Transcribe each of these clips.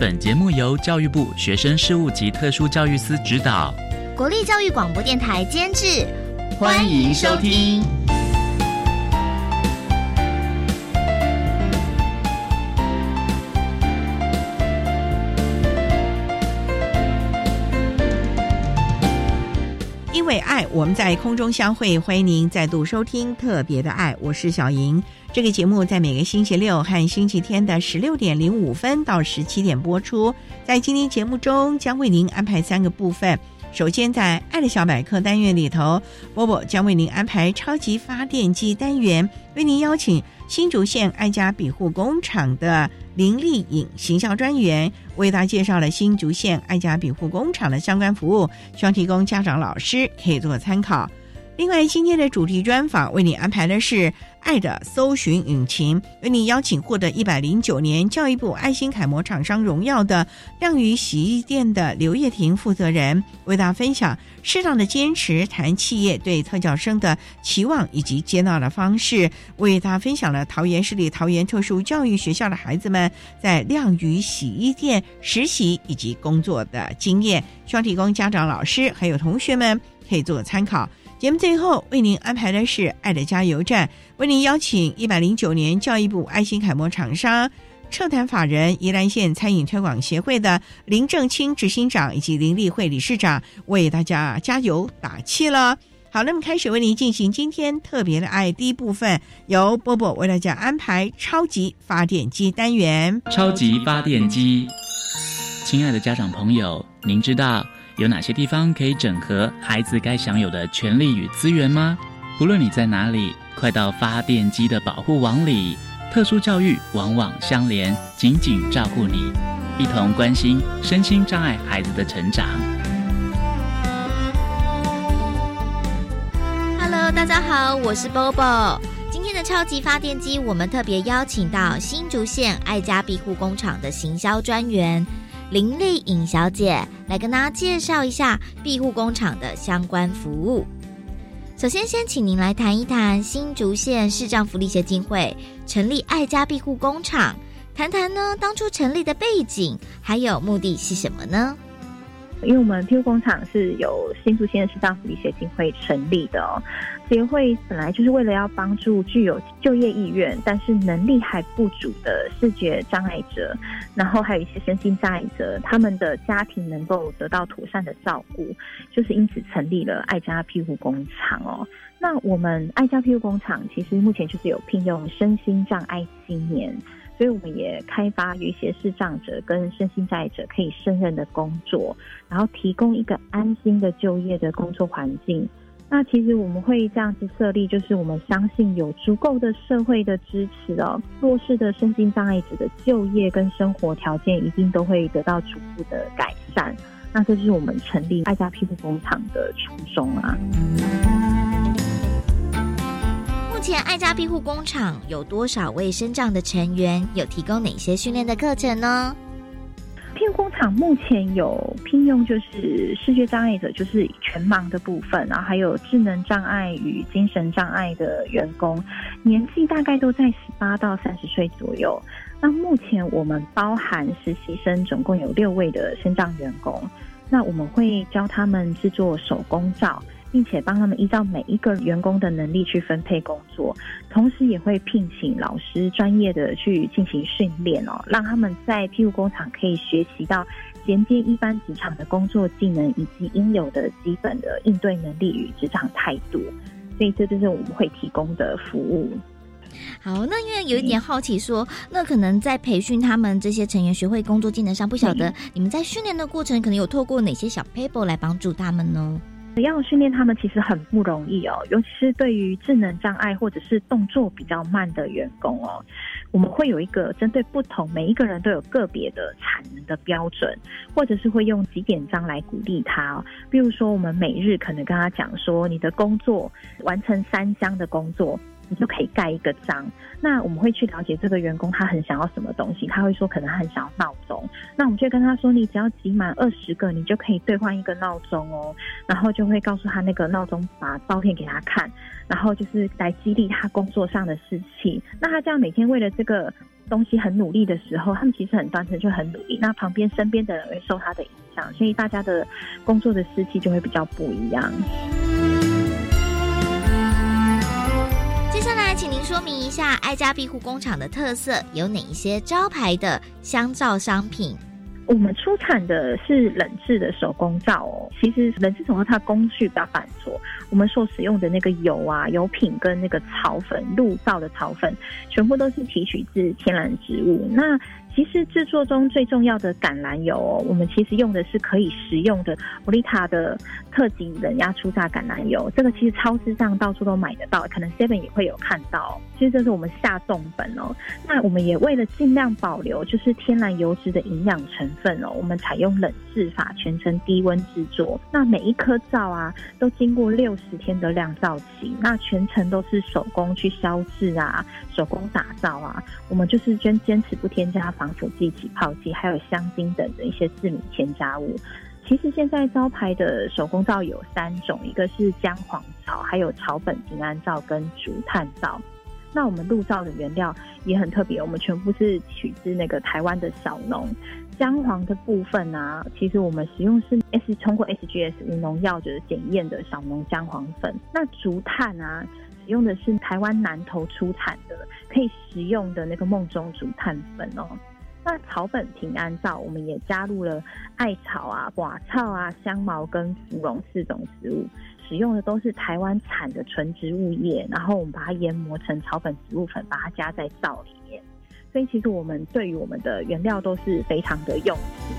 本节目由教育部学生事务及特殊教育司指导，国立教育广播电台监制。欢迎收听。因为爱，我们在空中相会，欢迎您再度收听特别的爱，我是小莹。这个节目在每个星期六和星期天的十六点零五分到十七点播出。在今天节目中，将为您安排三个部分。首先，在“爱的小百科”单元里头，波波将为您安排超级发电机单元，为您邀请新竹县爱家庇护工厂的林丽颖行销专员，为大家介绍了新竹县爱家庇护工厂的相关服务，希望提供家长、老师可以做参考。另外，今天的主题专访为你安排的是。爱的搜寻引擎为你邀请获得一百零九年教育部爱心楷模厂商荣耀的亮宇洗衣店的刘叶婷负责人，为大家分享适当的坚持，谈企业对特教生的期望以及接纳的方式，为大家分享了桃园市立桃园特殊教育学校的孩子们在亮宇洗衣店实习以及工作的经验，希望提供家长、老师还有同学们可以做参考。节目最后为您安排的是爱的加油站，为您邀请一百零九年教育部爱心楷模厂商、策谈法人宜兰县餐饮推广协会的林正清执行长以及林立慧理事长为大家加油打气了。好，那么开始为您进行今天特别的爱第一部分，由波波为大家安排超级发电机单元。超级发电机，亲爱的家长朋友，您知道？有哪些地方可以整合孩子该享有的权利与资源吗？不论你在哪里，快到发电机的保护网里。特殊教育网网相连，紧紧照顾你，一同关心身心障碍孩子的成长。Hello，大家好，我是 Bobo。今天的超级发电机，我们特别邀请到新竹县爱家庇护工厂的行销专员。林丽颖小姐来跟大家介绍一下庇护工厂的相关服务。首先，先请您来谈一谈新竹县视障福利协进会成立爱家庇护工厂，谈谈呢当初成立的背景，还有目的是什么呢？因为我们庇护工厂是由新竹县视障福利协进会成立的哦。协会本来就是为了要帮助具有就业意愿，但是能力还不足的视觉障碍者，然后还有一些身心障碍者，他们的家庭能够得到妥善的照顾，就是因此成立了爱家庇护工厂哦。那我们爱家庇护工厂其实目前就是有聘用身心障碍青年，所以我们也开发有一些视障者跟身心障碍者可以胜任的工作，然后提供一个安心的就业的工作环境。那其实我们会这样子设立，就是我们相信有足够的社会的支持哦，弱势的身心障碍者的就业跟生活条件一定都会得到逐步的改善。那这就是我们成立爱家庇护工厂的初衷啊。目前爱家庇护工厂有多少位身障的成员？有提供哪些训练的课程呢？片工厂目前有聘用，就是视觉障碍者，就是全盲的部分，然后还有智能障碍与精神障碍的员工，年纪大概都在十八到三十岁左右。那目前我们包含实习生，总共有六位的身障员工。那我们会教他们制作手工皂。并且帮他们依照每一个员工的能力去分配工作，同时也会聘请老师专业的去进行训练哦，让他们在庇护工厂可以学习到衔接一般职场的工作技能以及应有的基本的应对能力与职场态度。所以这就是我们会提供的服务。好，那因为有一点好奇，说那可能在培训他们这些成员学会工作技能上，不晓得你们在训练的过程，可能有透过哪些小 paper 来帮助他们呢？要训练他们其实很不容易哦，尤其是对于智能障碍或者是动作比较慢的员工哦，我们会有一个针对不同每一个人都有个别的产能的标准，或者是会用几点章来鼓励他。比如说，我们每日可能跟他讲说，你的工作完成三箱的工作。你就可以盖一个章。那我们会去了解这个员工他很想要什么东西，他会说可能他很想要闹钟。那我们就跟他说，你只要集满二十个，你就可以兑换一个闹钟哦。然后就会告诉他那个闹钟，把照片给他看，然后就是来激励他工作上的士气。那他这样每天为了这个东西很努力的时候，他们其实很单纯就很努力。那旁边身边的人会受他的影响，所以大家的工作的士气就会比较不一样。说明一下爱家庇护工厂的特色有哪一些招牌的香皂商品？我们出产的是冷制的手工皂哦。其实冷制手工皂工序比较繁琐，我们所使用的那个油啊、油品跟那个草粉、露皂的草粉，全部都是提取自天然植物。那其实制作中最重要的橄榄油，哦，我们其实用的是可以食用的欧丽塔的特级冷压初榨橄榄油。这个其实超市上到处都买得到，可能 Seven 也会有看到。其实这是我们下重本哦。那我们也为了尽量保留就是天然油脂的营养成分哦，我们采用冷制法，全程低温制作。那每一颗皂啊，都经过六十天的晾皂期，那全程都是手工去烧制啊，手工打造啊。我们就是坚坚持不添加防。防腐剂、起泡剂，还有香精等的一些致敏添加物。其实现在招牌的手工皂有三种，一个是姜黄皂，还有草本平安皂跟竹炭皂。那我们鹿皂的原料也很特别，我们全部是取自那个台湾的小农。姜黄的部分呢，其实我们使用是 S 通过 SGS 无农药就是检验的小农姜黄粉。那竹炭啊。使用的是台湾南投出产的可以食用的那个梦中竹炭粉哦。那草本平安皂，我们也加入了艾草啊、quả 草啊、香茅跟芙蓉四种植物，使用的都是台湾产的纯植物液，然后我们把它研磨成草本植物粉，把它加在皂里面。所以其实我们对于我们的原料都是非常的用心。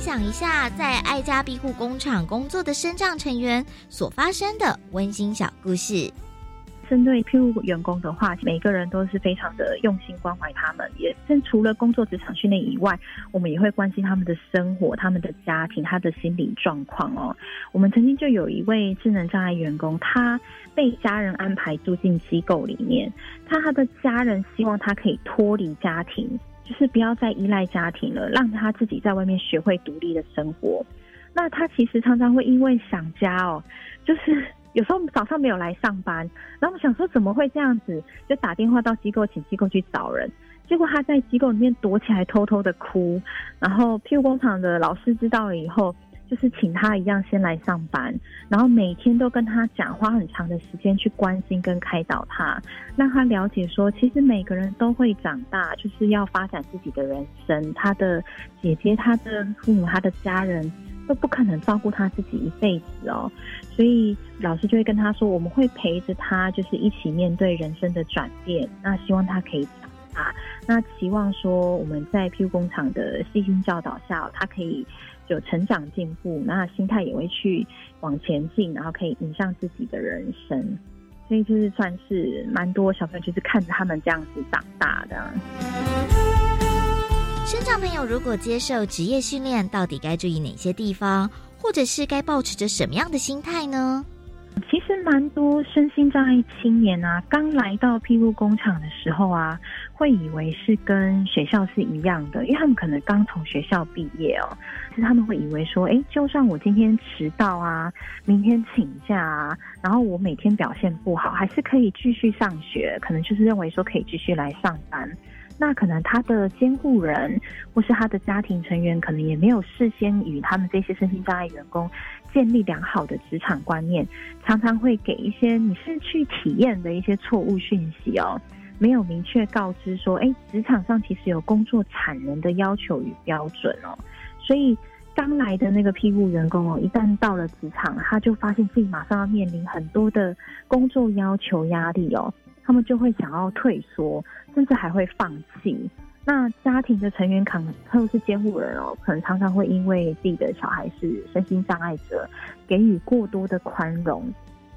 讲一下在爱家庇护工厂工作的身障成员所发生的温馨小故事。针对庇护员工的话，每个人都是非常的用心关怀他们，也正除了工作职场训练以外，我们也会关心他们的生活、他们的家庭、他的心理状况哦。我们曾经就有一位智能障碍员工，他被家人安排住进机构里面，他他的家人希望他可以脱离家庭。就是不要再依赖家庭了，让他自己在外面学会独立的生活。那他其实常常会因为想家哦，就是有时候早上没有来上班，然后想说怎么会这样子，就打电话到机构请机构去找人。结果他在机构里面躲起来偷偷的哭，然后屁股工厂的老师知道了以后。就是请他一样先来上班，然后每天都跟他讲，花很长的时间去关心跟开导他，让他了解说，其实每个人都会长大，就是要发展自己的人生。他的姐姐、他的父母、他的家人都不可能照顾他自己一辈子哦，所以老师就会跟他说，我们会陪着他，就是一起面对人生的转变。那希望他可以长大，那期望说我们在 P U 工厂的细心教导下，他可以。就成长进步，那心态也会去往前进，然后可以影响自己的人生，所以就是算是蛮多小朋友就是看着他们这样子长大的。生长朋友如果接受职业训练，到底该注意哪些地方，或者是该保持着什么样的心态呢？其实蛮多身心障碍青年啊，刚来到庇护工厂的时候啊，会以为是跟学校是一样的，因为他们可能刚从学校毕业哦，是他们会以为说，哎，就算我今天迟到啊，明天请假啊，然后我每天表现不好，还是可以继续上学，可能就是认为说可以继续来上班。那可能他的监护人或是他的家庭成员，可能也没有事先与他们这些身心障碍员工建立良好的职场观念，常常会给一些你是去体验的一些错误讯息哦。没有明确告知说，哎，职场上其实有工作产能的要求与标准哦，所以刚来的那个庇护员工哦，一旦到了职场，他就发现自己马上要面临很多的工作要求压力哦，他们就会想要退缩，甚至还会放弃。那家庭的成员可能或是监护人哦，可能常常会因为自己的小孩是身心障碍者，给予过多的宽容，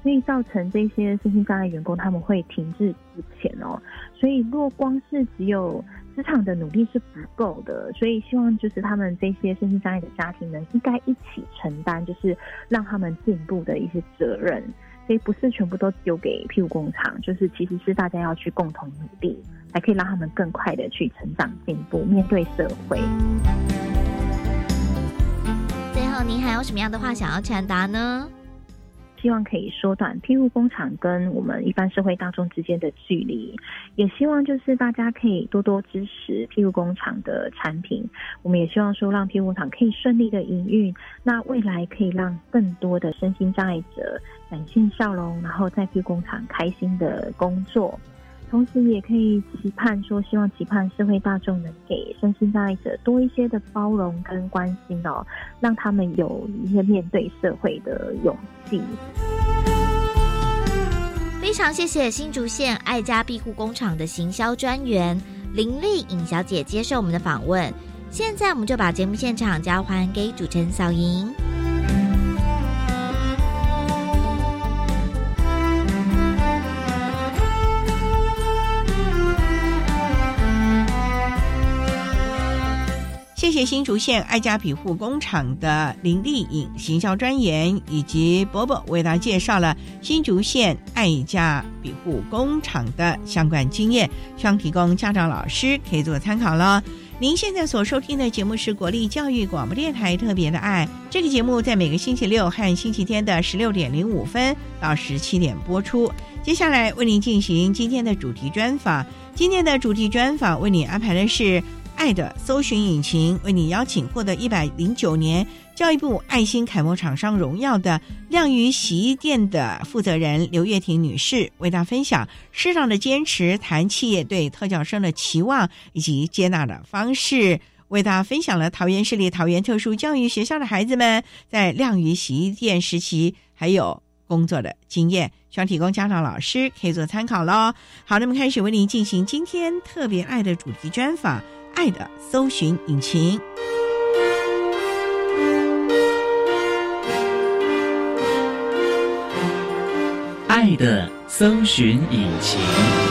所以造成这些身心障碍员工他们会停滞不前哦。所以若光是只有职场的努力是不够的，所以希望就是他们这些身心障碍的家庭呢，应该一起承担，就是让他们进步的一些责任。所以不是全部都丢给屁股工厂，就是其实是大家要去共同努力。才可以让他们更快的去成长进步，面对社会。最后，您还有什么样的话想要传达呢？希望可以缩短庇护工厂跟我们一般社会大众之间的距离，也希望就是大家可以多多支持庇护工厂的产品。我们也希望说，让庇护工厂可以顺利的营运，那未来可以让更多的身心障碍者展现笑容，然后在庇护工厂开心的工作。同时，也可以期盼说，希望期盼社会大众能给身心障碍者多一些的包容跟关心哦，让他们有一些面对社会的勇气。非常谢谢新竹县爱家庇护工厂的行销专员林丽颖小姐接受我们的访问。现在，我们就把节目现场交还给主持人小莹。谢谢新竹县爱家庇护工厂的林丽颖行销专员以及伯伯为大家介绍了新竹县爱家庇护工厂的相关经验，希望提供家长老师可以做参考了。您现在所收听的节目是国立教育广播电台特别的爱，这个节目在每个星期六和星期天的十六点零五分到十七点播出。接下来为您进行今天的主题专访，今天的主题专访为您安排的是。爱的搜寻引擎为你邀请获得一百零九年教育部爱心楷模厂商荣耀的亮鱼洗衣店的负责人刘月婷女士，为大家分享适当的坚持，谈企业对特教生的期望以及接纳的方式，为大家分享了桃园市立桃园特殊教育学校的孩子们在亮鱼洗衣店实习还有工作的经验，希望提供家长老师可以做参考喽。好，那么开始为您进行今天特别爱的主题专访。爱的搜寻引擎，爱的搜寻引擎。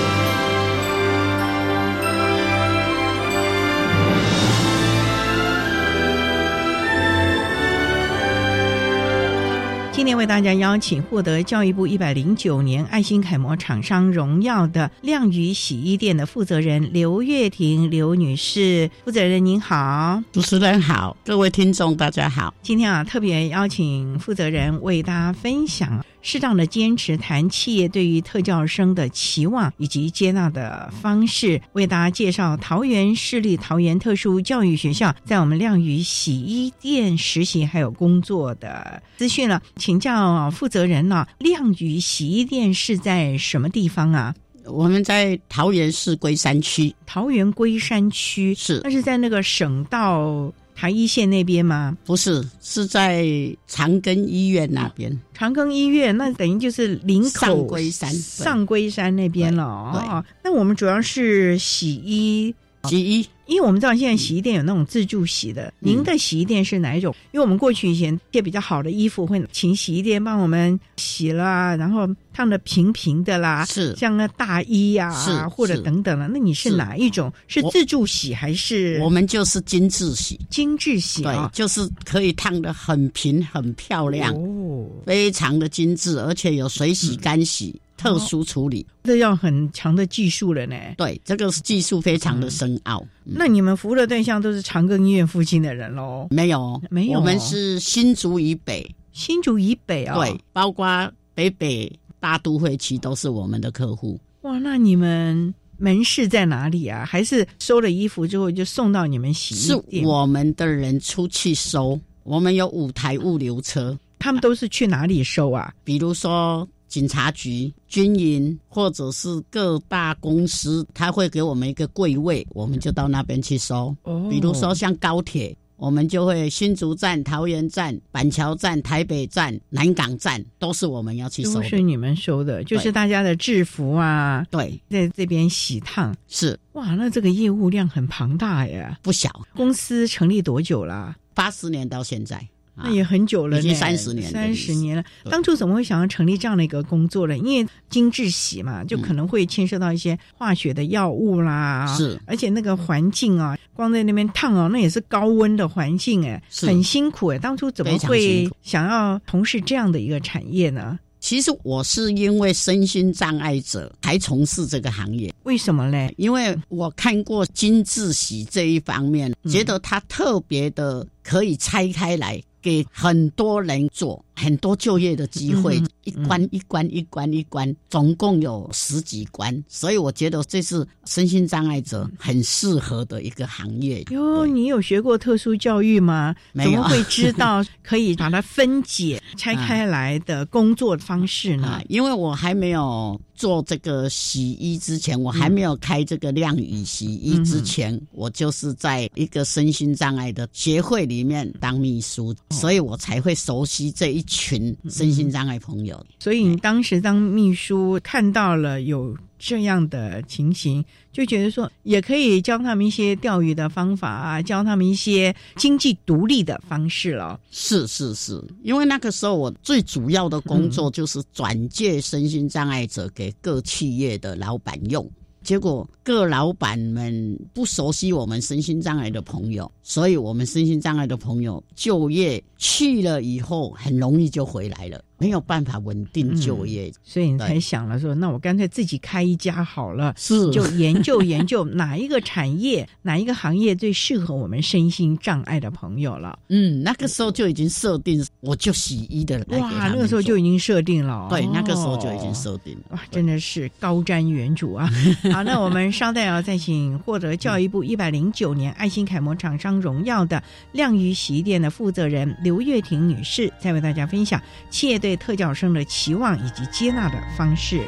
今天为大家邀请获得教育部一百零九年爱心楷模厂商荣耀的亮宇洗衣店的负责人刘月婷刘女士，负责人您好，主持人好，各位听众大家好。今天啊，特别邀请负责人为大家分享。适当的坚持谈企业对于特教生的期望以及接纳的方式，为大家介绍桃园市立桃园特殊教育学校在我们亮宇洗衣店实习还有工作的资讯了。请教负责人呢，亮宇洗衣店是在什么地方啊？我们在桃园市龟山区。桃园龟山区是，那是在那个省道。台一线那边吗？不是，是在长庚医院那边。长庚医院那等于就是林口上龟山上龟山那边了哦。那我们主要是洗衣洗衣。因为我们知道现在洗衣店有那种自助洗的，您的洗衣店是哪一种？因为我们过去以前一些比较好的衣服会请洗衣店帮我们洗啦，然后烫的平平的啦，是像那大衣呀，是或者等等了。那你是哪一种？是自助洗还是？我们就是精致洗，精致洗对，就是可以烫的很平很漂亮，哦，非常的精致，而且有水洗干洗。特殊处理，这要很强的技术了呢。对，这个是技术非常的深奥。那你们服务的对象都是长庚医院附近的人喽？没有，没有，我们是新竹以北，新竹以北啊，对，包括北北大都会区都是我们的客户。哇，那你们门市在哪里啊？还是收了衣服之后就送到你们洗衣店？是我们的人出去收，我们有五台物流车。他们都是去哪里收啊？比如说。警察局、军营或者是各大公司，他会给我们一个柜位，我们就到那边去收。哦比如说像高铁，我们就会新竹站、桃园站、板桥站、台北站、南港站，都是我们要去收的。都是你们收的，就是大家的制服啊，对，在这边洗烫。是哇，那这个业务量很庞大呀！不小，公司成立多久了？八十年到现在，啊那也很久了呢，已经30年三十年了。当初怎么会想要成立这样的一个工作呢？因为精致洗嘛，就嗯可能会牵涉到一些化学的药物啦，是而且那个环境啊，光在那边烫哦，那也是高温的环境哎，是很辛苦哎。当初怎么会想要从事这样的一个产业呢？其实我是因为身心障碍者才从事这个行业，为什么嘞？因为我看过金致洗这一方面，嗯觉得它特别的可以拆开来给很多人做，很多就业的机会，嗯一关一关一关一关，总共有十几关，所以我觉得这是身心障碍者很适合的一个行业。哟，你有学过特殊教育吗？怎么会知道 可以把它分解、拆开来的工作方式呢啊？，因为我还没有做这个洗衣之前，我还没有开这个晾雨洗衣之前，我就是在一个身心障碍的协会里面当秘书，所以我才会熟悉这一群身心障碍朋友。所以你当时当秘书看到了有这样的情形，就觉得说也可以教他们一些钓鱼的方法啊，教他们一些经济独立的方式了。是是是，因为那个时候我最主要的工作就是转介身心障碍者给各企业的老板用。结果各老板们不熟悉我们身心障碍的朋友，所以我们身心障碍的朋友就业去了以后，很容易就回来了，没有办法稳定就业。所以你才想了说，那我干脆自己开一家好了。是就研究研究 哪一个产业、哪一个行业最适合我们身心障碍的朋友了。嗯，那个时候就已经设定，我就洗衣的来哇，那个时候就已经设定了。对，那个时候就已经哦设定了。哇，真的是高瞻远瞩啊！好，那我们稍待啊，再请获得教育部一百零九年爱心楷模厂商荣耀的亮宇洗衣店的负责人刘月婷女士，再为大家分享企业对对特教生的期望以及接纳的方式。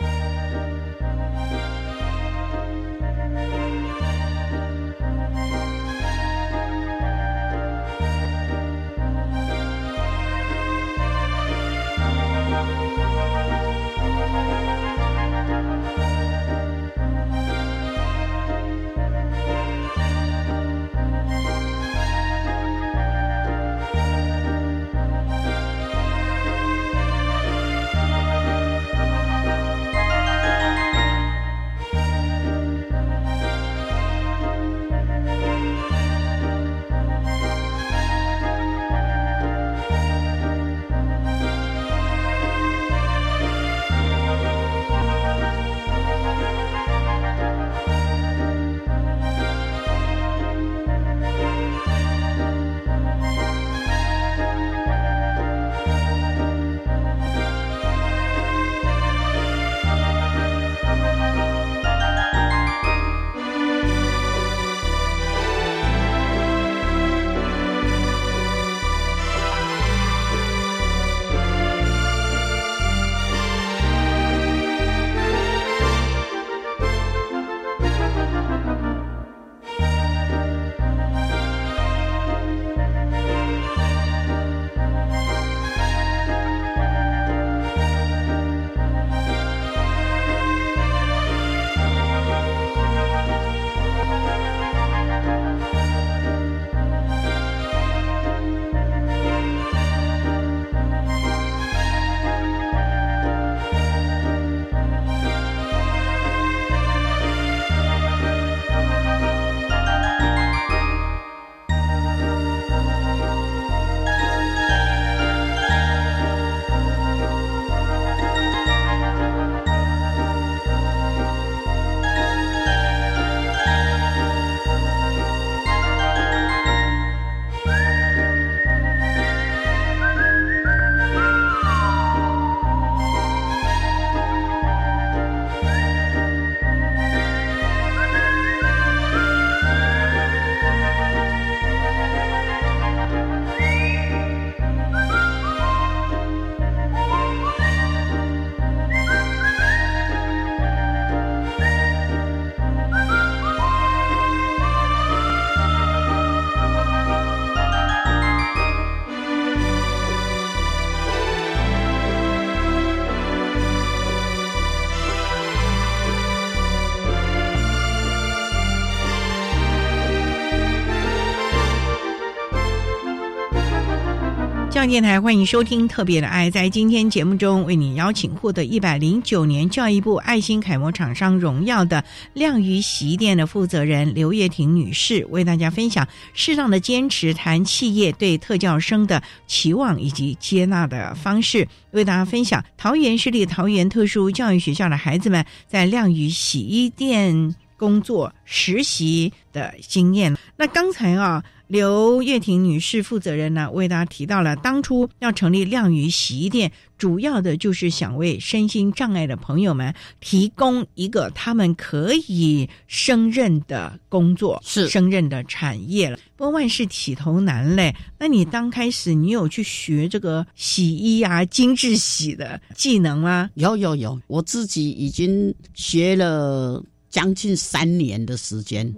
教电台欢迎收听《特别的爱》。在今天节目中，为你邀请获得一百零九年教育部爱心楷模厂商荣耀的亮鱼洗衣店的负责人刘叶婷女士，为大家分享适当的坚持，谈企业对特教生的期望以及接纳的方式。为大家分享桃园市立桃园特殊教育学校的孩子们在亮鱼洗衣店工作实习的经验。那刚才啊。刘月婷女士负责人呢，为大家提到了当初要成立亮鱼洗衣店，主要的就是想为身心障碍的朋友们提供一个他们可以胜任的工作，是胜任的产业了。不过万事起头难嘞，那你刚开始你有去学这个洗衣啊、精致洗的技能吗？有有有，我自己已经学了将近三年的时间，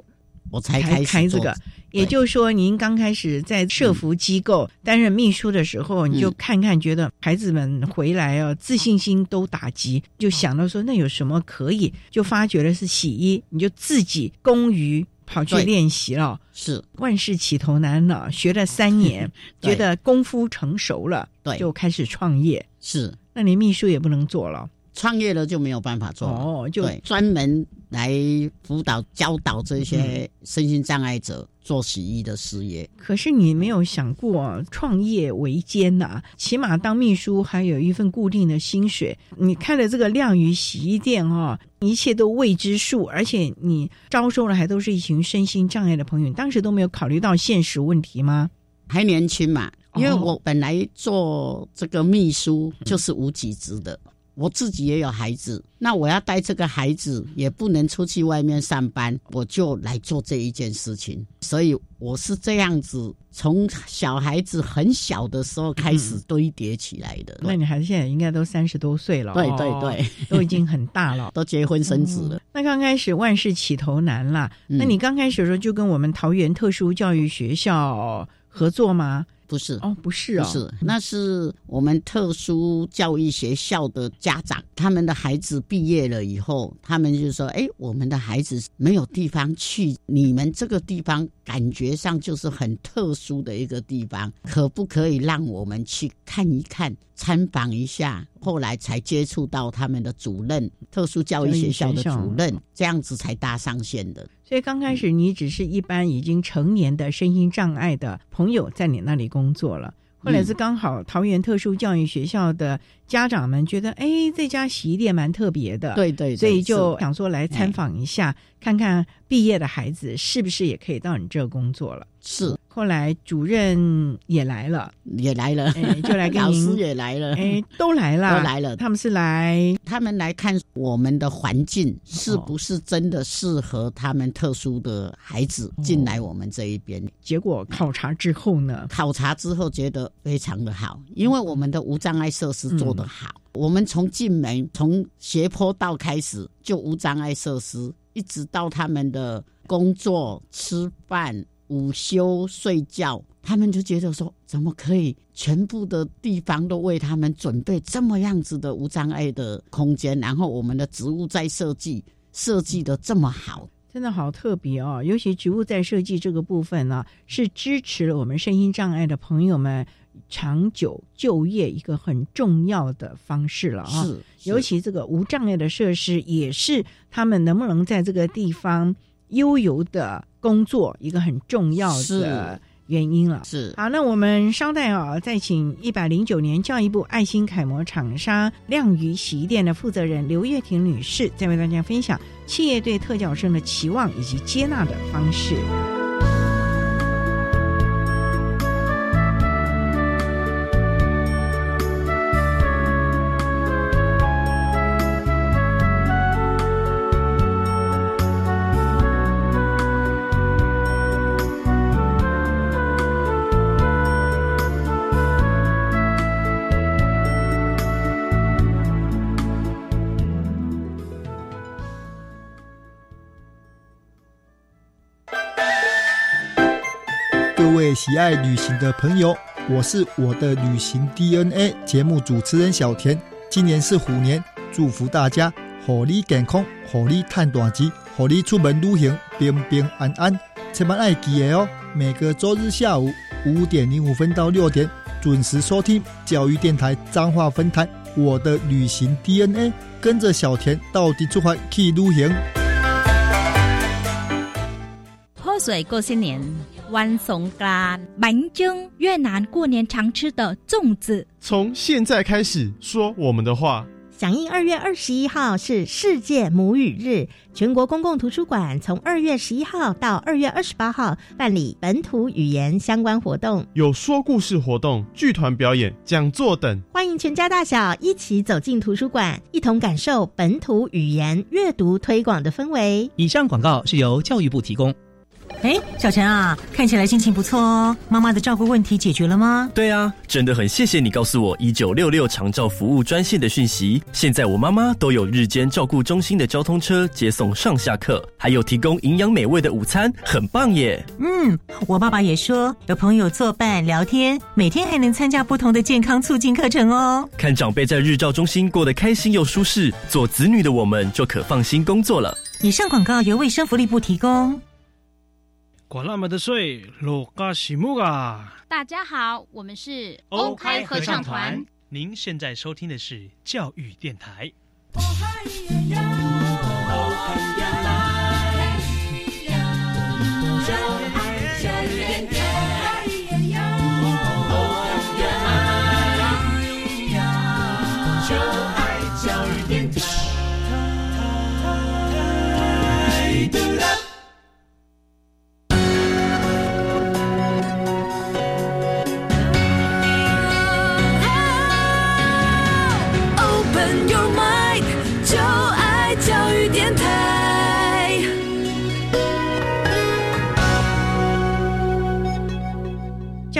我才开开这个。也就是说，您刚开始在社服机构担任秘书的时候，你就看看，觉得孩子们回来哦，自信心都打击，就想到说，那有什么可以？就发觉了是洗衣，你就自己工于跑去练习了。是万事起头难了，学了三年，觉得功夫成熟了，对，就开始创业。是，那连秘书也不能做了。创业了就没有办法做哦，就专门来辅导教导这些身心障碍者做洗衣的事业。可是你没有想过创业维艰呐？起码当秘书还有一份固定的薪水。你开了这个亮鱼洗衣店哦，一切都未知数，而且你招收的还都是一群身心障碍的朋友，当时都没有考虑到现实问题吗？还年轻嘛，因为我本来做这个秘书就是无几职的。我自己也有孩子，那我要带这个孩子，也不能出去外面上班，我就来做这一件事情。所以我是这样子，从小孩子很小的时候开始堆叠起来的。那你孩子现在应该都三十多岁了，对对对，都已经很大了，都结婚生子了。那刚开始万事起头难啦，那你刚开始的时候就跟我们桃园特殊教育学校合作吗？不是哦，不是哦，不是，那是我们特殊教育学校的家长，他们的孩子毕业了以后，他们就说：“哎，我们的孩子没有地方去，你们这个地方感觉上就是很特殊的一个地方，可不可以让我们去看一看，参访一下？”后来才接触到他们的主任，特殊教育学校的主任，这样子才搭上线的。所以刚开始你只是一般已经成年的身心障碍的朋友在你那里工作了，后来是刚好桃园特殊教育学校的家长们觉得，哎，这家洗衣店蛮特别的，对对，所以就想说来参访一下，看看毕业的孩子是不是也可以到你这工作了。是。后来主任也来了，也来了，哎，就来跟 老师也来了，哎，都来了，都来了。他们是来，他们来看我们的环境是不是真的适合他们特殊的孩子进来我们这一边。结果考察之后呢，考察之后觉得非常的好，因为我们的无障碍设施做得好。我们从进门从斜坡道开始就无障碍设施，一直到他们的工作吃饭。午休睡觉，他们就觉得说，怎么可以全部的地方都为他们准备这么样子的无障碍的空间？然后我们的植物在设计设计的这么好，真的好特别哦！尤其植物在设计这个部分呢，是支持了我们身心障碍的朋友们长久就业一个很重要的方式了啊！是，尤其这个无障碍的设施，也是他们能不能在这个地方。悠游的工作，一个很重要的原因了。是好，那我们稍待啊，再请一百零九年教育部爱心楷模厂商亮宇洗衣店的负责人刘月婷女士，再为大家分享企业对特教生的期望以及接纳的方式。喜爱旅行的朋友，我是我的旅行 DNA 节目主持人小田。今年是虎年，祝福大家火力健康，火力探短期，火力出门旅行平平安安。千万爱记得哦，每个周日下午五点零五分到六点准时收听教育电台彰化分台《我的旅行 DNA》，跟着小田到底出发去旅行。泼水过新年，万松干满蒸越南过年常吃的粽子。从现在开始说我们的话。响应二月二十一号是世界母语日，全国公共图书馆从二月十一号到二月二十八号办理本土语言相关活动，有说故事活动、剧团表演、讲座等，欢迎全家大小一起走进图书馆，一同感受本土语言阅读推广的氛围。以上广告是由教育部提供。哎，小陈啊，看起来心情不错哦。妈妈的照顾问题解决了吗？对啊，真的很谢谢你告诉我一九六六长照服务专线的讯息。现在我妈妈都有日间照顾中心的交通车接送上下课，还有提供营养美味的午餐，很棒耶。嗯，我爸爸也说有朋友作伴聊天，每天还能参加不同的健康促进课程哦。看长辈在日照中心过得开心又舒适，做子女的我们就可放心工作了。以上广告由卫生福利部提供。管那么的水，落嘎西木啊！大家好，我们是 OK 合唱团。您现在收听的是教育电台。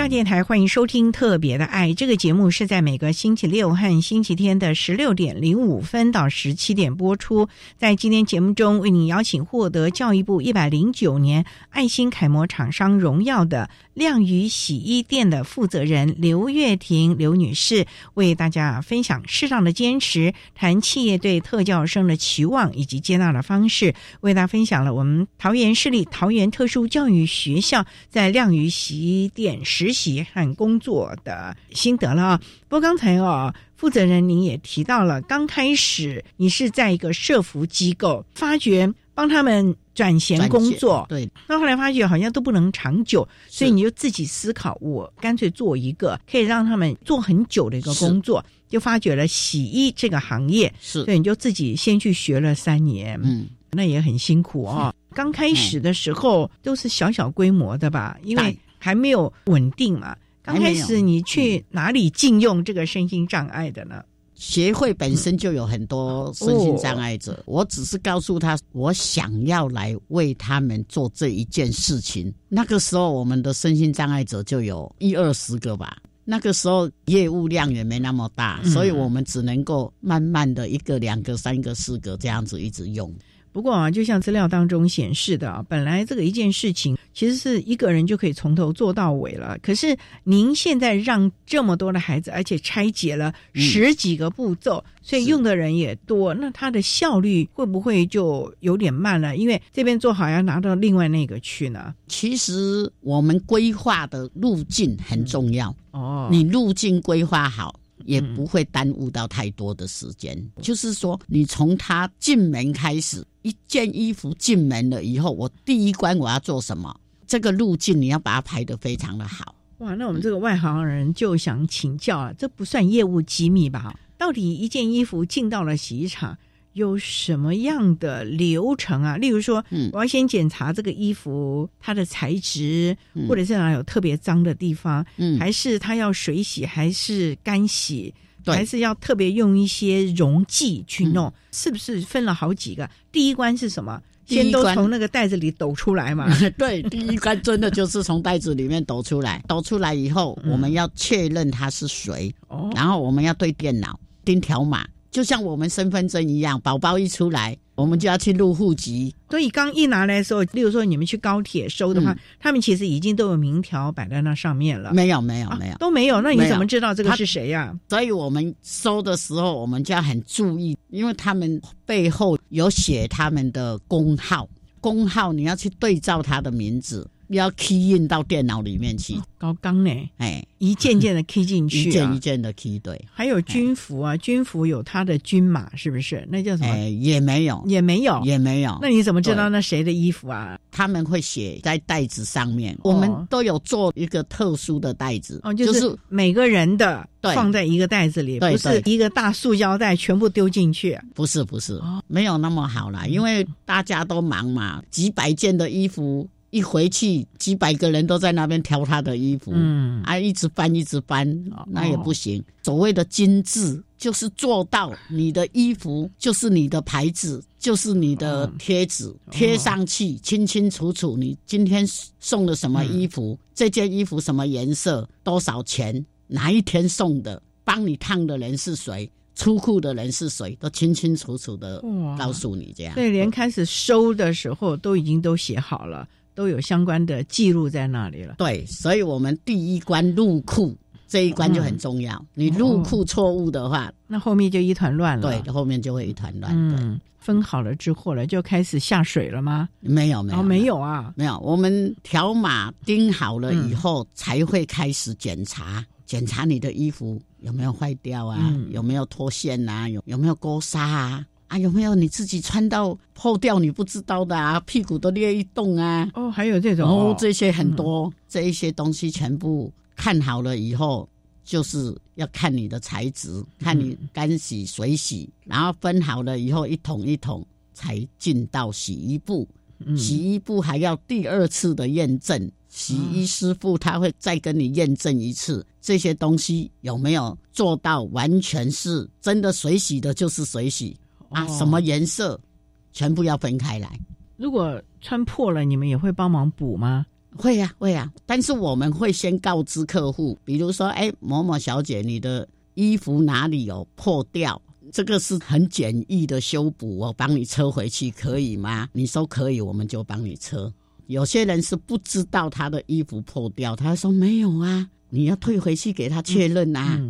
电台欢迎收听《特别的爱》这个节目，是在每个星期六和星期天的十六点零五分到十七点播出。在今天节目中，为您邀请获得教育部一百零九年爱心楷模厂商荣耀的亮宇洗衣店的负责人刘月婷刘女士，为大家分享适当的坚持，谈企业对特教生的期望以及接纳的方式。为大家分享了我们桃园市立桃园特殊教育学校在亮宇洗衣店实习。和工作的心得了啊！不过刚才哦，负责人您也提到了，刚开始你是在一个社服机构，发觉帮他们转衔工作，对，那后来发觉好像都不能长久，所以你就自己思考，我干脆做一个可以让他们做很久的一个工作，就发觉了洗衣这个行业，是，对，你就自己先去学了三年，嗯，那也很辛苦哦。刚开始的时候都是小小规模的吧，因为。还没有稳定嘛？刚开始你去哪里禁用这个身心障碍的呢？协会本身就有很多身心障碍者，我只是告诉他，我想要来为他们做这一件事情。那个时候，我们的身心障碍者就有一二十个吧。那个时候业务量也没那么大，所以我们只能够慢慢的一个、两个、三个、四个这样子一直用。不过啊，就像资料当中显示的啊，本来这个一件事情其实是一个人就可以从头做到尾了。可是您现在让这么多的孩子，而且拆解了十几个步骤，所以用的人也多，那它的效率会不会就有点慢了？因为这边做好要拿到另外那个去呢？其实我们规划的路径很重要哦，你路径规划好。也不会耽误到太多的时间。就是说，你从他进门开始，一件衣服进门了以后，我第一关我要做什么？这个路径你要把它排得非常的好。哇，那我们这个外行人就想请教啊，这不算业务机密吧？到底一件衣服进到了洗衣厂？有什么样的流程啊？例如说，我要先检查这个衣服它的材质，或者是哪有特别脏的地方，还是它要水洗，还是干洗，还是要特别用一些溶剂去弄？是不是分了好几个？第一关是什么？先都从那个袋子里抖出来嘛？对，第一关真的就是从袋子里面抖出来。抖出来以后，我们要确认它是水，然后我们要对电脑钉条码。就像我们身份证一样，宝宝一出来，我们就要去入户籍。所以刚一拿来的时候，例如说你们去高铁收的话，他们其实已经都有名条摆在那上面了。没有，没有，没有，都没有。那你怎么知道这个是谁呀？所以我们收的时候，我们就要很注意，因为他们背后有写他们的工号，工号你要去对照他的名字。要 key 印到电脑里面去，高纲呢？哎，一件件的 key 进去，一件一件的 key 对。还有军服啊，军服有它的军码，是不是？那叫什么？哎，也没有，也没有，也没有。那你怎么知道那谁的衣服啊？他们会写在袋子上面，我们都有做一个特殊的袋子，哦，就是每个人的放在一个袋子里，不是一个大塑胶袋全部丢进去。不是不是，没有那么好啦，因为大家都忙嘛，几百件的衣服。一回去，几百个人都在那边挑他的衣服，嗯，啊，一直翻，一直翻，那也不行。所谓的精致，就是做到你的衣服就是你的牌子，就是你的贴纸，贴上去清清楚楚。你今天送了什么衣服？这件衣服什么颜色？多少钱？哪一天送的？帮你烫的人是谁？出库的人是谁？都清清楚楚的告诉你。这样，对，连开始收的时候都已经都写好了。都有相关的记录在那里了。对，所以我们第一关入库这一关就很重要。你入库错误的话，那后面就一团乱了。对，后面就会一团乱。嗯，分好了之后了，就开始下水了吗？没有，没有，没有啊，没有。我们条码钉好了以后，才会开始检查，检查你的衣服有没有坏掉啊，有没有脱线啊，有有没有勾纱啊。啊，有没有你自己穿到破掉你不知道的啊？屁股都裂一洞啊！哦，还有这种哦，这些很多，这一些东西全部看好了以后，就是要看你的材质，看你干洗、水洗，然后分好了以后，一桶一桶才进到洗衣部。洗衣部还要第二次的验证，洗衣师傅他会再跟你验证一次，这些东西有没有做到完全是真的水洗的，就是水洗。啊，什么颜色，全部要分开来。如果穿破了，你们也会帮忙补吗？会呀，会呀。但是我们会先告知客户，比如说，哎，某某小姐，你的衣服哪里有破掉？这个是很简易的修补，我帮你车回去可以吗？你说可以，我们就帮你车。有些人是不知道他的衣服破掉，他说没有啊，你要退回去给他确认啊。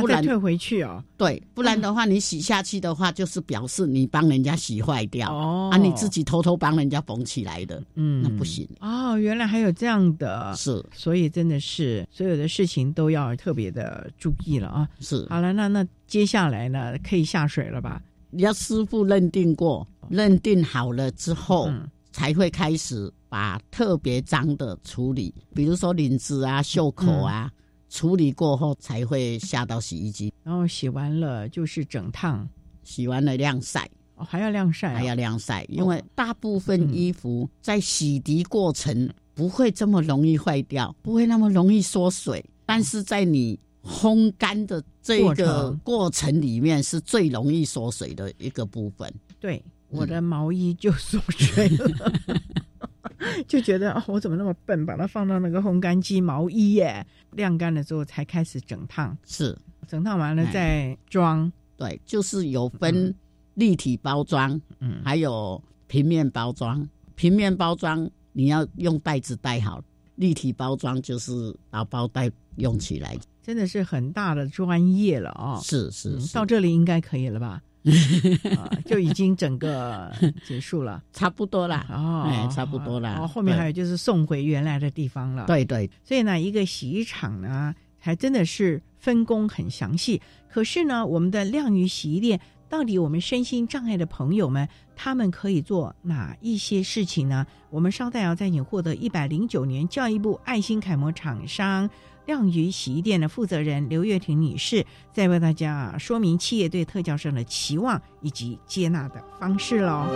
不然退回去哦。对，不然的话，你洗下去的话，就是表示你帮人家洗坏掉哦，啊，你自己偷偷帮人家缝起来的，嗯，那不行哦。原来还有这样的，是，所以真的是所有的事情都要特别的注意了啊。是，好了，那那接下来呢，可以下水了吧？你要师傅认定过，认定好了之后，才会开始把特别脏的处理，比如说领子啊、袖口啊。处理过后才会下到洗衣机，然后洗完了就是整烫，洗完了晾晒，哦还要晾晒，还要晾晒，因为大部分衣服在洗涤过程不会这么容易坏掉，不会那么容易缩水，但是在你烘干的这个过程。里面是最容易缩水的一个部分。对，我的毛衣就缩水了。就觉得哦，我怎么那么笨，把它放到那个烘干机毛衣耶，晾干了之后才开始整烫，是。整烫完了再装，对，就是有分立体包装，嗯，还有平面包装。平面包装你要用袋子袋好，立体包装就是把包袋用起来，真的是很大的专业了哦。是是，到这里应该可以了吧？就已经整个 结束了，差不多了。哦，差不多啦。哦，后面还有就是送回原来的地方了。对对。所以呢，一个洗衣厂呢，还真的是分工很详细。可是呢，我们的亮鱼洗衣店，到底我们身心障碍的朋友们，他们可以做哪一些事情呢？我们稍待要再请获得一百零九年教育部爱心楷模厂商。亮鱼洗衣店的负责人刘月婷女士，在为大家说明企业对特教生的期望以及接纳的方式喽。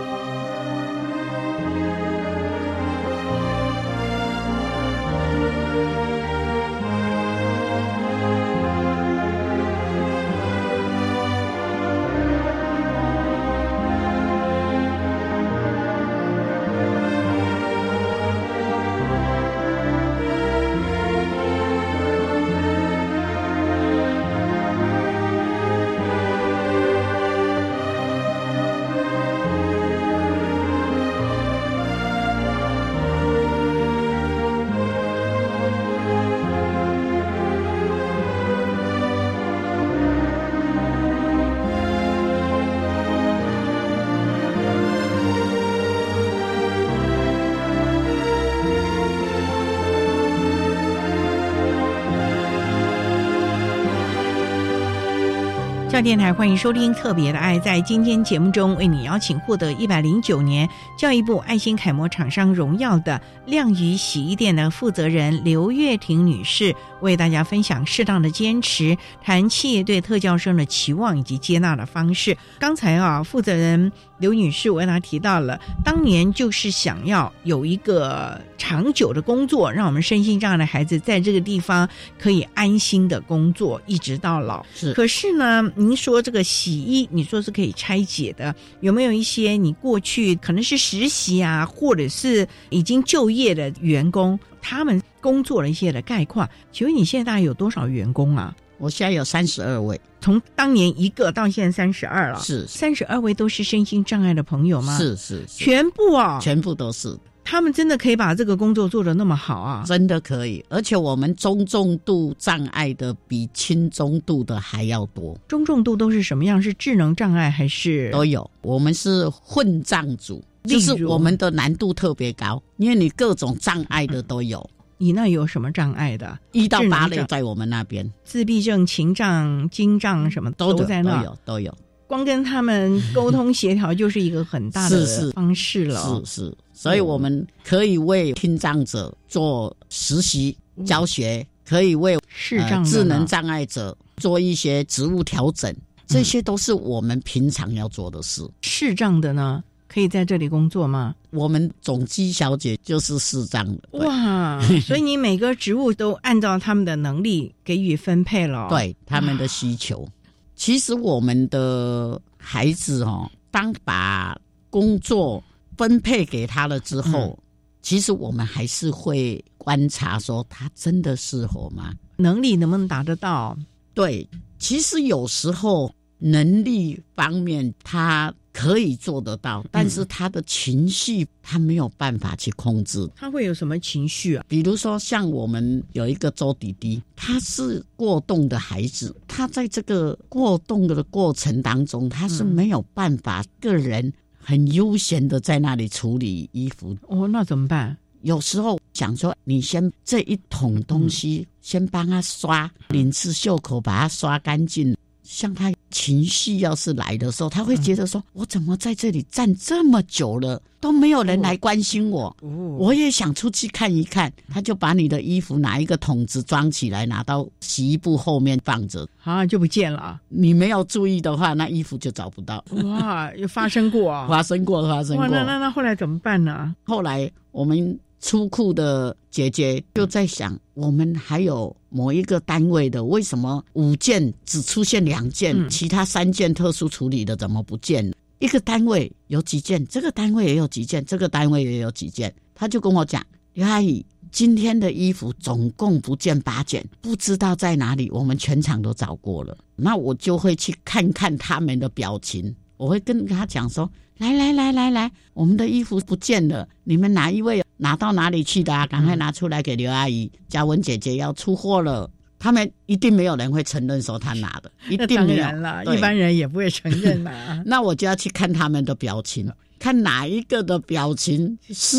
电台，欢迎收听《特别的爱》。在今天节目中，为你邀请获得一百零九年教育部爱心楷模厂商荣耀的亮鱼洗衣店的负责人刘月婷女士，为大家分享适当的坚持，谈企业对特教生的期望以及接纳的方式。刚才啊，负责人刘女士，我跟她提到了，当年就是想要有一个长久的工作，让我们身心障碍的孩子在这个地方可以安心的工作，一直到老。是，可是呢，您说这个洗衣，你说是可以拆解的，有没有一些你过去可能是实习啊，或者是已经就业的员工，他们工作了一些的概况？请问你现在大概有多少员工啊？我现在有三十二位，从当年一个到现在三十二了，是三十二位都是身心障碍的朋友吗？是是，全部啊，全部都是。他们真的可以把这个工作做得那么好啊？真的可以，而且我们中重度障碍的比轻中度的还要多。中重度都是什么样？是智能障碍还是都有？我们是混障组，就是我们的难度特别高，因为你各种障碍的都有。你那有什么障碍的？一到八类在我们那边，自闭症、情障、精障什么都在那，都有都有。光跟他们沟通协调就是一个很大的方式了。是是。所以我们可以为听障者做实习教学，可以为视障智能障碍者做一些职务调整，这些都是我们平常要做的事。视障的呢，可以在这里工作吗？我们总机小姐就是视障的。哇！所以你每个职务都按照他们的能力给予分配了，对他们的需求。其实我们的孩子哦，当把工作。分配给他了之后，其实我们还是会观察，说他真的适合吗？能力能不能达得到？对，其实有时候能力方面他可以做得到，但是他的情绪他没有办法去控制。他会有什么情绪啊？比如说像我们有一个周弟弟，他是过动的孩子，他在这个过动的过程当中，他是没有办法个人。很悠闲的在那里处理衣服哦，那怎么办？有时候想说，你先这一桶东西先帮他刷，领子袖口把它刷干净。像他情绪要是来的时候，他会觉得说：“我怎么在这里站这么久了，都没有人来关心我？我也想出去看一看。”他就把你的衣服拿一个桶子装起来，拿到洗衣布后面放着，啊，就不见了。你没有注意的话，那衣服就找不到。哇，有发生过啊！发生过，发生过。那那那后来怎么办呢？后来我们。出库的姐姐就在想，我们还有某一个单位的，为什么五件只出现两件，其他三件特殊处理的怎么不见？一个单位有几件，这个单位也有几件，这个单位也有几件。他就跟我讲，刘阿姨，今天的衣服总共不见八件，不知道在哪里，我们全场都找过了。那我就会去看看他们的表情，我会跟他讲说。来来来来来，我们的衣服不见了，你们哪一位拿到哪里去的？啊？赶快拿出来给刘阿姨、嘉文姐姐要出货了。他们一定没有人会承认说他拿的，一定没有了，一般人也不会承认啊。那我就要去看他们的表情，看哪一个的表情是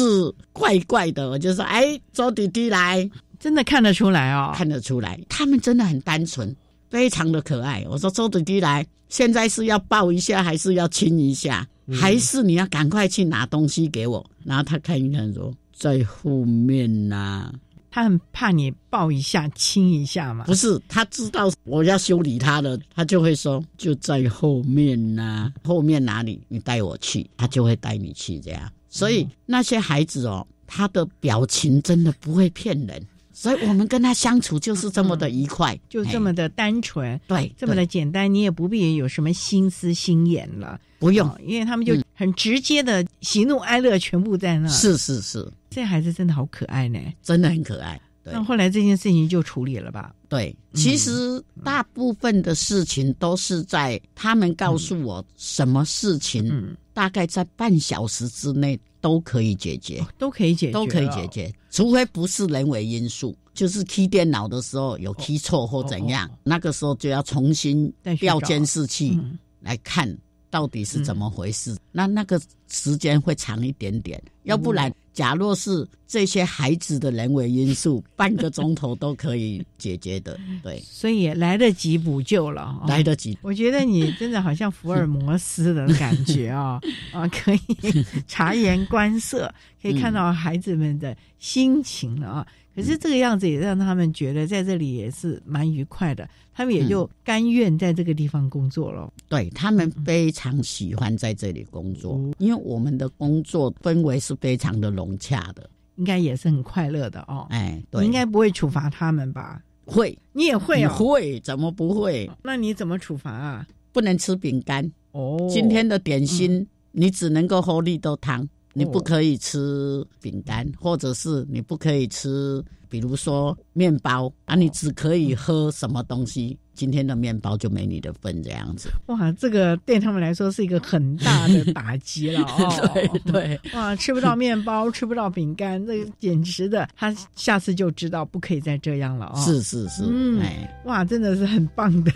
怪怪的，我就说：“哎，周弟弟来，真的看得出来哦，看得出来，他们真的很单纯，非常的可爱。”我说：“周弟弟来，现在是要抱一下，还是要亲一下？”还是你要赶快去拿东西给我，然后他看一看说在后面呐，他很怕你抱一下亲一下嘛。不是，他知道我要修理他的，他就会说就在后面呐，后面哪里你带我去，他就会带你去这样。所以那些孩子哦，他的表情真的不会骗人。所以我们跟他相处就是这么的愉快，就这么的单纯，对，这么的简单，你也不必有什么心思心眼了，不用，因为他们就很直接的喜怒哀乐全部在那。是是是，这孩子真的好可爱呢，真的很可爱。那后来这件事情就处理了吧？对，其实大部分的事情都是在他们告诉我什么事情，大概在半小时之内。都可以解决，都可以解决，都可以解决，除非不是人为因素，就是 key 电脑的时候有 key 错或怎样，那个时候就要重新调监视器来看到底是怎么回事。那那个时间会长一点点，要不然。假若是这些孩子的人为因素，半个钟头都可以解决的。对，所以也来得及补救了，哦来得及。我觉得你真的好像福尔摩斯的感觉啊、啊，可以 察言观色，可以看到孩子们的心情了啊。可是这个样子也让他们觉得在这里也是蛮愉快的，他们也就甘愿在这个地方工作了。对他们非常喜欢在这里工作，因为我们的工作氛围是非常的融洽的，应该也是很快乐的哦。哎，对，你应该不会处罚他们吧？会，你也会哦。会，怎么不会？那你怎么处罚啊？不能吃饼干哦。今天的点心，你只能够喝绿豆汤，你不可以吃饼干，或者是你不可以吃，比如说面包啊，你只可以喝什么东西？今天的面包就没你的份，这样子。哇，这个对他们来说是一个很大的打击了哦。对对，哇，吃不到面包，吃不到饼干，这个简直的，他下次就知道不可以再这样了哦。是是是，嗯哎，哇，真的是很棒的。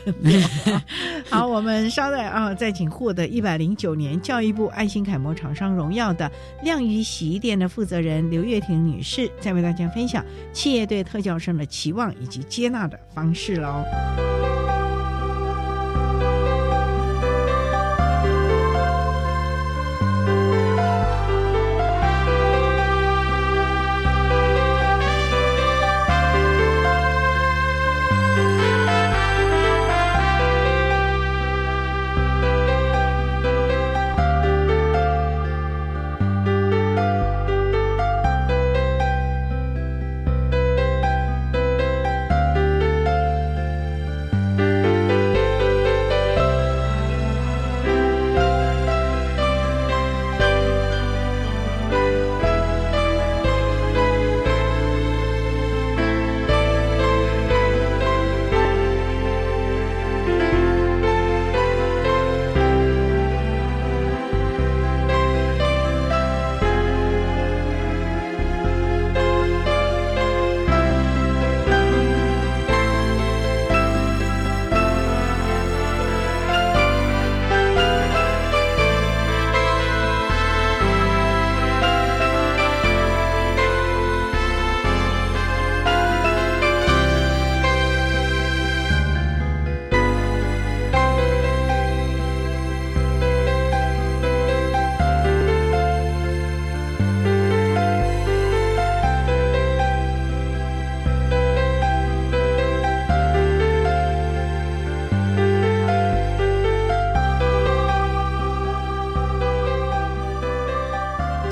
好，我们稍待啊，再请获得一百零九年教育部爱心楷模厂商荣耀的亮宇洗衣店的负责人刘月婷女士，再为大家分享企业对特教生的期望以及接纳的方式喽。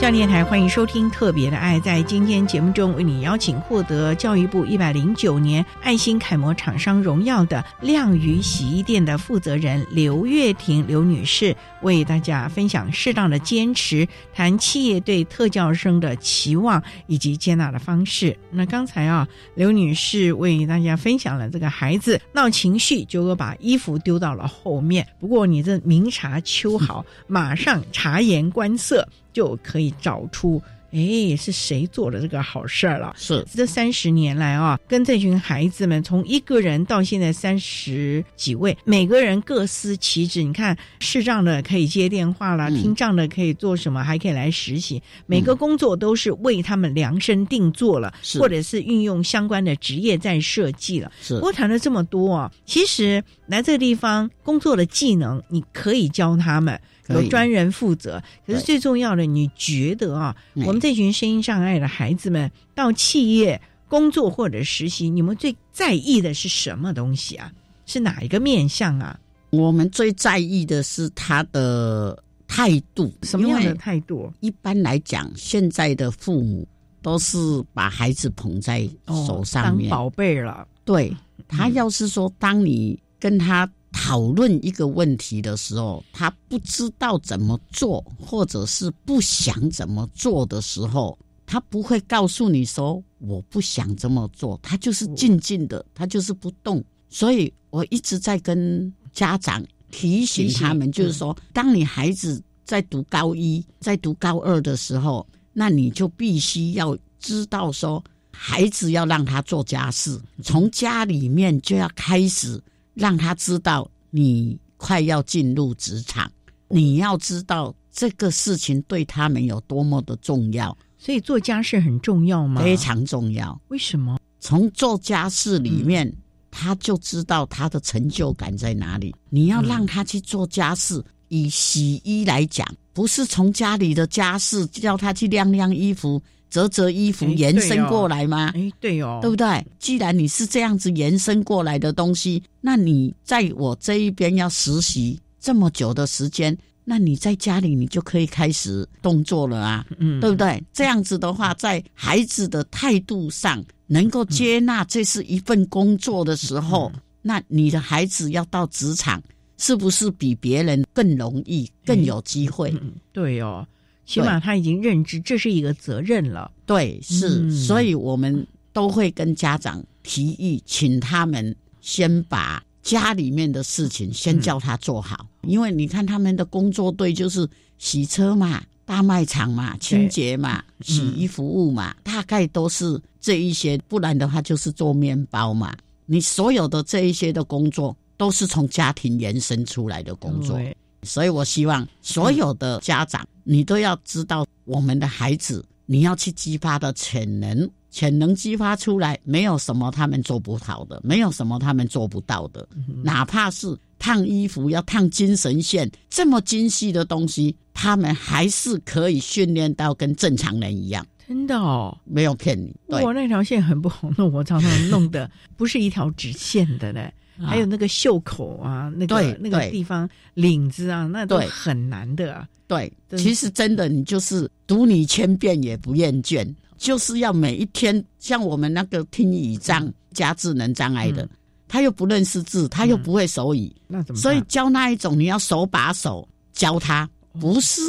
教电台欢迎收听《特别的爱》。在今天节目中，为你邀请获得教育部一百零九年爱心楷模厂商荣耀的亮宇洗衣店的负责人刘月婷刘女士，为大家分享适当的坚持，谈企业对特教生的期望以及接纳的方式。那刚才啊，刘女士为大家分享了这个孩子闹情绪，结果把衣服丢到了后面。不过你这明察秋毫，马上察言观色。就可以找出，哎，是谁做了这个好事儿了？是这三十年来啊，跟这群孩子们，从一个人到现在三十几位，每个人各司其职。你看，视障的可以接电话啦，听障的可以做什么，还可以来实习。每个工作都是为他们量身定做了，或者是运用相关的职业在设计了。是。不过谈了这么多啊，其实来这个地方工作的技能，你可以教他们。有专人负责，可是最重要的，你觉得啊，我们这群声音障碍的孩子们到企业工作或者实习，你们最在意的是什么东西啊？是哪一个面向啊？我们最在意的是他的态度，什么样的态度？一般来讲，现在的父母都是把孩子捧在手上面，当宝贝了。对他，要是说当你跟他。讨论一个问题的时候，他不知道怎么做，或者是不想怎么做的时候，他不会告诉你说我不想这么做，他就是静静的，他就是不动。所以我一直在跟家长提醒他们，就是说，当你孩子在读高一、在读高二的时候，那你就必须要知道说，孩子要让他做家事，从家里面就要开始。让他知道你快要进入职场，你要知道这个事情对他们有多么的重要，所以做家事很重要吗？非常重要。为什么？从做家事里面，他就知道他的成就感在哪里。你要让他去做家事，以洗衣来讲，不是从家里的家事叫他去晾晾衣服、折折衣服延伸过来吗？哎，对哦，对不对？既然你是这样子延伸过来的东西，那你在我这一边要实习这么久的时间。那你在家里，你就可以开始动作了啊，嗯，对不对？这样子的话，在孩子的态度上能够接纳这是一份工作的时候，那你的孩子要到职场，是不是比别人更容易、更有机会？嗯对哦，起码他已经认知这是一个责任了。对，是，所以我们都会跟家长提议，请他们先把。家里面的事情先叫他做好，因为你看他们的工作队就是洗车嘛、大卖场嘛、清洁嘛、洗衣服务嘛，大概都是这一些。不然的话就是做面包嘛。你所有的这一些的工作都是从家庭延伸出来的工作，所以我希望所有的家长，你都要知道我们的孩子，你要去激发的潜能。潜能激发出来，没有什么他们做不好的，没有什么他们做不到的。哪怕是烫衣服要烫精神线这么精细的东西，他们还是可以训练到跟正常人一样。真的哦，没有骗你。我那条线很不好弄，我常常弄的 不是一条直线的嘞。还有那个袖口啊，那个那个地方领子啊，那都很难的。对，其实真的，你就是读你千遍也不厌倦。就是要每一天，像我们那个听语障加智能障碍的，他又不认识字，他又不会手语，那怎么？所以教那一种，你要手把手教他，不是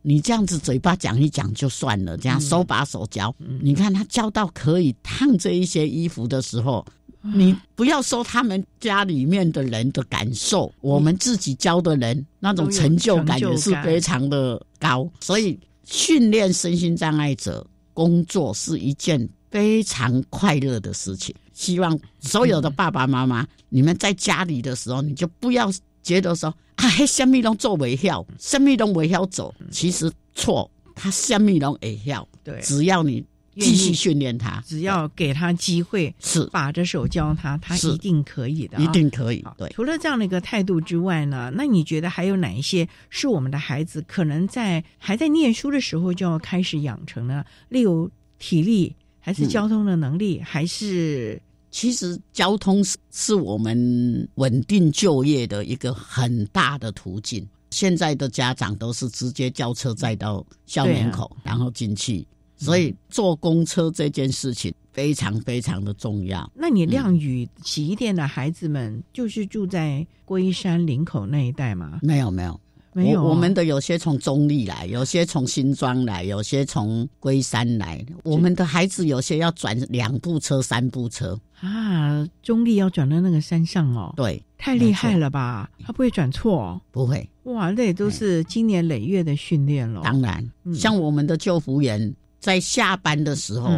你这样子嘴巴讲一讲就算了，这样手把手教。你看他教到可以烫这一些衣服的时候，你不要说他们家里面的人的感受，我们自己教的人那种成就感也是非常的高。所以训练身心障碍者。工作是一件非常快乐的事情。希望所有的爸爸妈妈，你们在家里的时候，你就不要觉得说啊，虾米拢做微笑，虾米拢微笑走。其实错，他虾米拢会笑。对，只要你。继续训练他，只要给他机会，是把着手教他，他一定可以的，一定可以。对，除了这样的一个态度之外呢，那你觉得还有哪一些是我们的孩子可能在还在念书的时候就要开始养成呢？例如体力，还是交通的能力，还是其实交通是是我们稳定就业的一个很大的途径。现在的家长都是直接叫车载到校门口，然后进去。所以坐公车这件事情非常非常的重要。那你亮宇洗衣店的孩子们就是住在龟山林口那一带吗？没有没有没有，我们的有些从中立来，有些从新庄来，有些从龟山来。我们的孩子有些要转两部车、三部车啊。中立要转到那个山上哦，对，太厉害了吧？他不会转错？不会。哇，那也都是经年累月的训练了。当然，像我们的救服员。在下班的时候，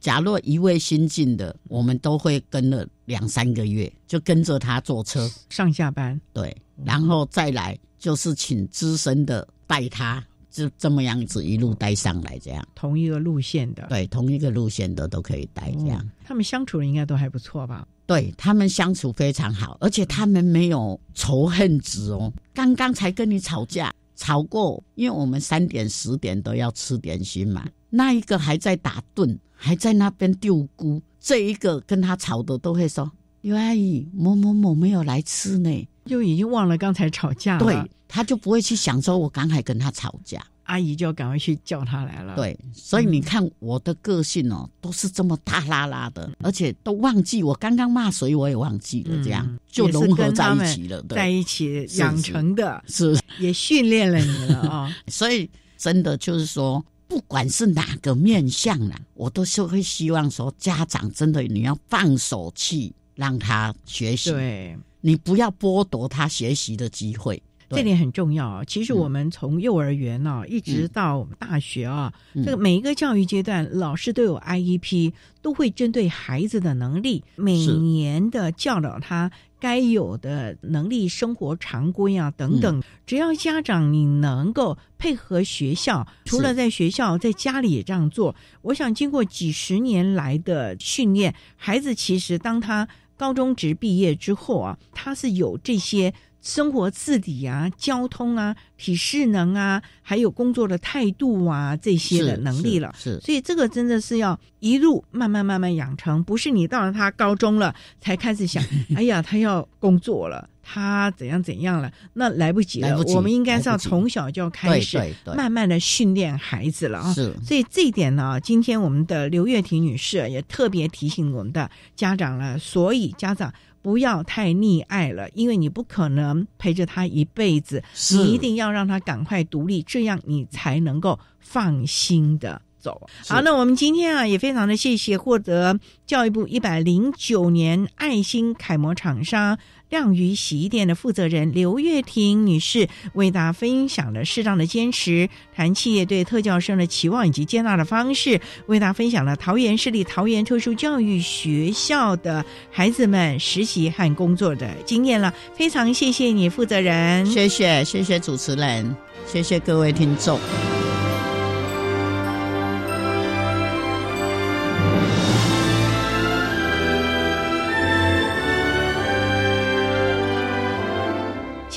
假若一位新进的，我们都会跟了两三个月，就跟着他坐车上下班。对，然后再来就是请资深的带他，就这么样子一路带上来，这样同一个路线的，对，同一个路线的都可以带，这样他们相处的应该都还不错吧？对他们相处非常好，而且他们没有仇恨值哦。刚刚才跟你吵架，吵过，因为我们三点十点都要吃点心嘛。那一个还在打盹，还在那边丢菇，这一个跟他吵的都会说：“刘阿姨，某某某没有来吃呢。”就已经忘了刚才吵架了。对，他就不会去想说我刚才跟他吵架，阿姨就要赶快去叫他来了。对，所以你看我的个性哦，都是这么大拉拉的，而且都忘记我刚刚骂谁，我也忘记了，这样就融合在一起了，在一起养成的，是也训练了你了啊。所以真的就是说。不管是哪个面相呢，我都是会希望说，家长真的你要放手去让他学习，对，你不要剥夺他学习的机会，这点很重要啊。其实我们从幼儿园呢，一直到大学啊，这个每一个教育阶段，老师都有 IEP，都会针对孩子的能力，每年的教导他该有的能力、生活常规啊等等，只要家长你能够配合学校，除了在学校，在家里也这样做，我想经过几十年来的训练，孩子其实当他高中职毕业之后啊，他是有这些。生活自理啊，交通啊，体适能啊，还有工作的态度啊，这些的能力了。是，所以这个真的是要一路慢慢慢慢养成，不是你到了他高中了才开始想，哎呀，他要工作了，他怎样怎样了，那来不及了。我们应该是要从小就要开始，慢慢的训练孩子了啊。是，所以这一点呢，今天我们的刘月婷女士也特别提醒我们的家长了。所以家长。不要太溺爱了，因为你不可能陪着他一辈子，你一定要让他赶快独立，这样你才能够放心的走。好，那我们今天啊也非常的谢谢获得教育部一百零九年爱心楷模厂商。亮宇洗衣店的负责人刘月婷女士为大家分享了适当的坚持，谈企业对特教生的期望以及接纳的方式，为大家分享了桃园市立桃园特殊教育学校的孩子们实习和工作的经验了。非常谢谢你，负责人，谢谢谢谢主持人，谢谢各位听众。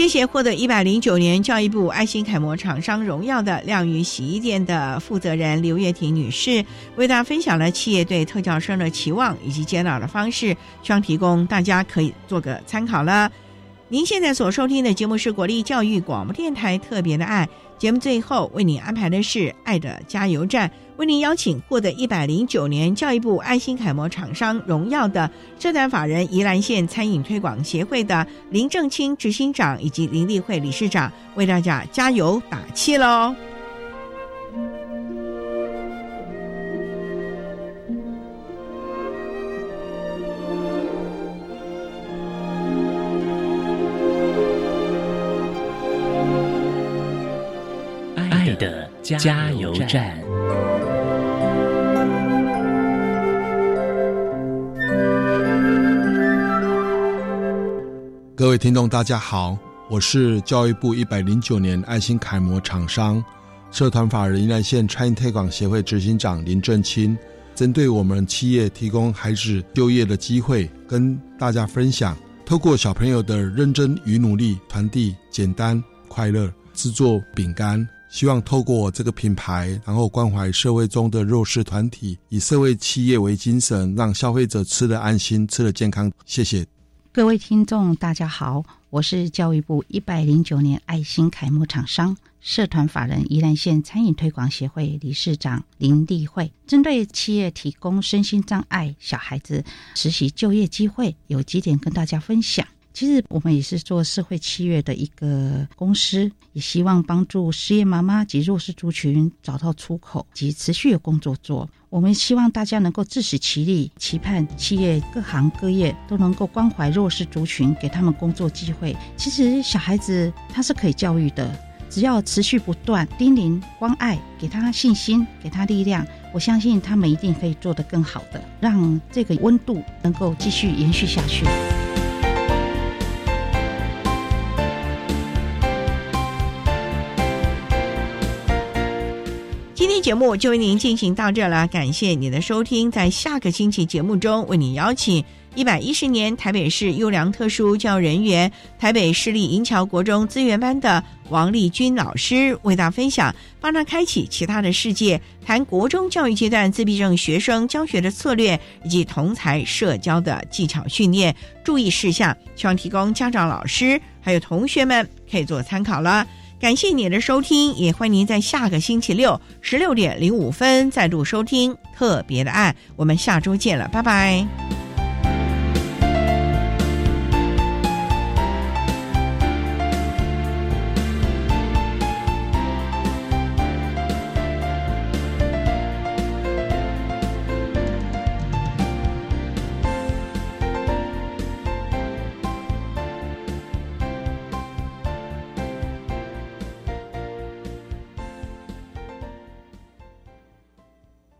谢谢获得一百零九年教育部爱心楷模厂商荣耀的亮宇洗衣店的负责人刘月婷女士，为大家分享了企业对特教生的期望以及接纳的方式，希望提供大家可以做个参考了。您现在所收听的节目是国立教育广播电台特别的爱节目，最后为您安排的是爱的加油站，为您邀请获得一百零九年教育部爱心楷模厂商荣耀的社团法人宜兰县餐饮推广协会的林正清执行长以及林立会理事长，为大家加油打气喽。加油站。各位听众，大家好，我是教育部一百零九年爱心楷模厂商社团法人宜兰县餐饮推广协会执行长林正清，针对我们企业提供孩子就业的机会，跟大家分享，透过小朋友的认真与努力，传递简单快乐，制作饼干。希望透过这个品牌，然后关怀社会中的弱势团体，以社会企业为精神，让消费者吃得安心、吃得健康。谢谢各位听众，大家好，我是教育部一百零九年爱心楷模厂商社团法人宜兰县餐饮推广协会理事长林立慧，针对企业提供身心障碍小孩子实习就业机会，有几点跟大家分享。其实我们也是做社会企业的一个公司，也希望帮助失业妈妈及弱势族群找到出口及持续有工作做。我们希望大家能够自食其力，期盼企业各行各业都能够关怀弱势族群，给他们工作机会。其实小孩子他是可以教育的，只要持续不断叮咛关爱，给他信心，给他力量，我相信他们一定可以做得更好的，让这个温度能够继续延续下去。今天节目就为您进行到这了，感谢您的收听。在下个星期节目中，为您邀请一百一十年台北市优良特殊教育人员、台北市立银桥国中资源班的王丽君老师，为大家分享，帮他开启其他的世界，谈国中教育阶段自闭症学生教学的策略以及同才社交的技巧训练注意事项，希望提供家长、老师还有同学们可以做参考了。感谢你的收听，也欢迎您在下个星期六十六点零五分再度收听特别的爱。我们下周见了，拜拜。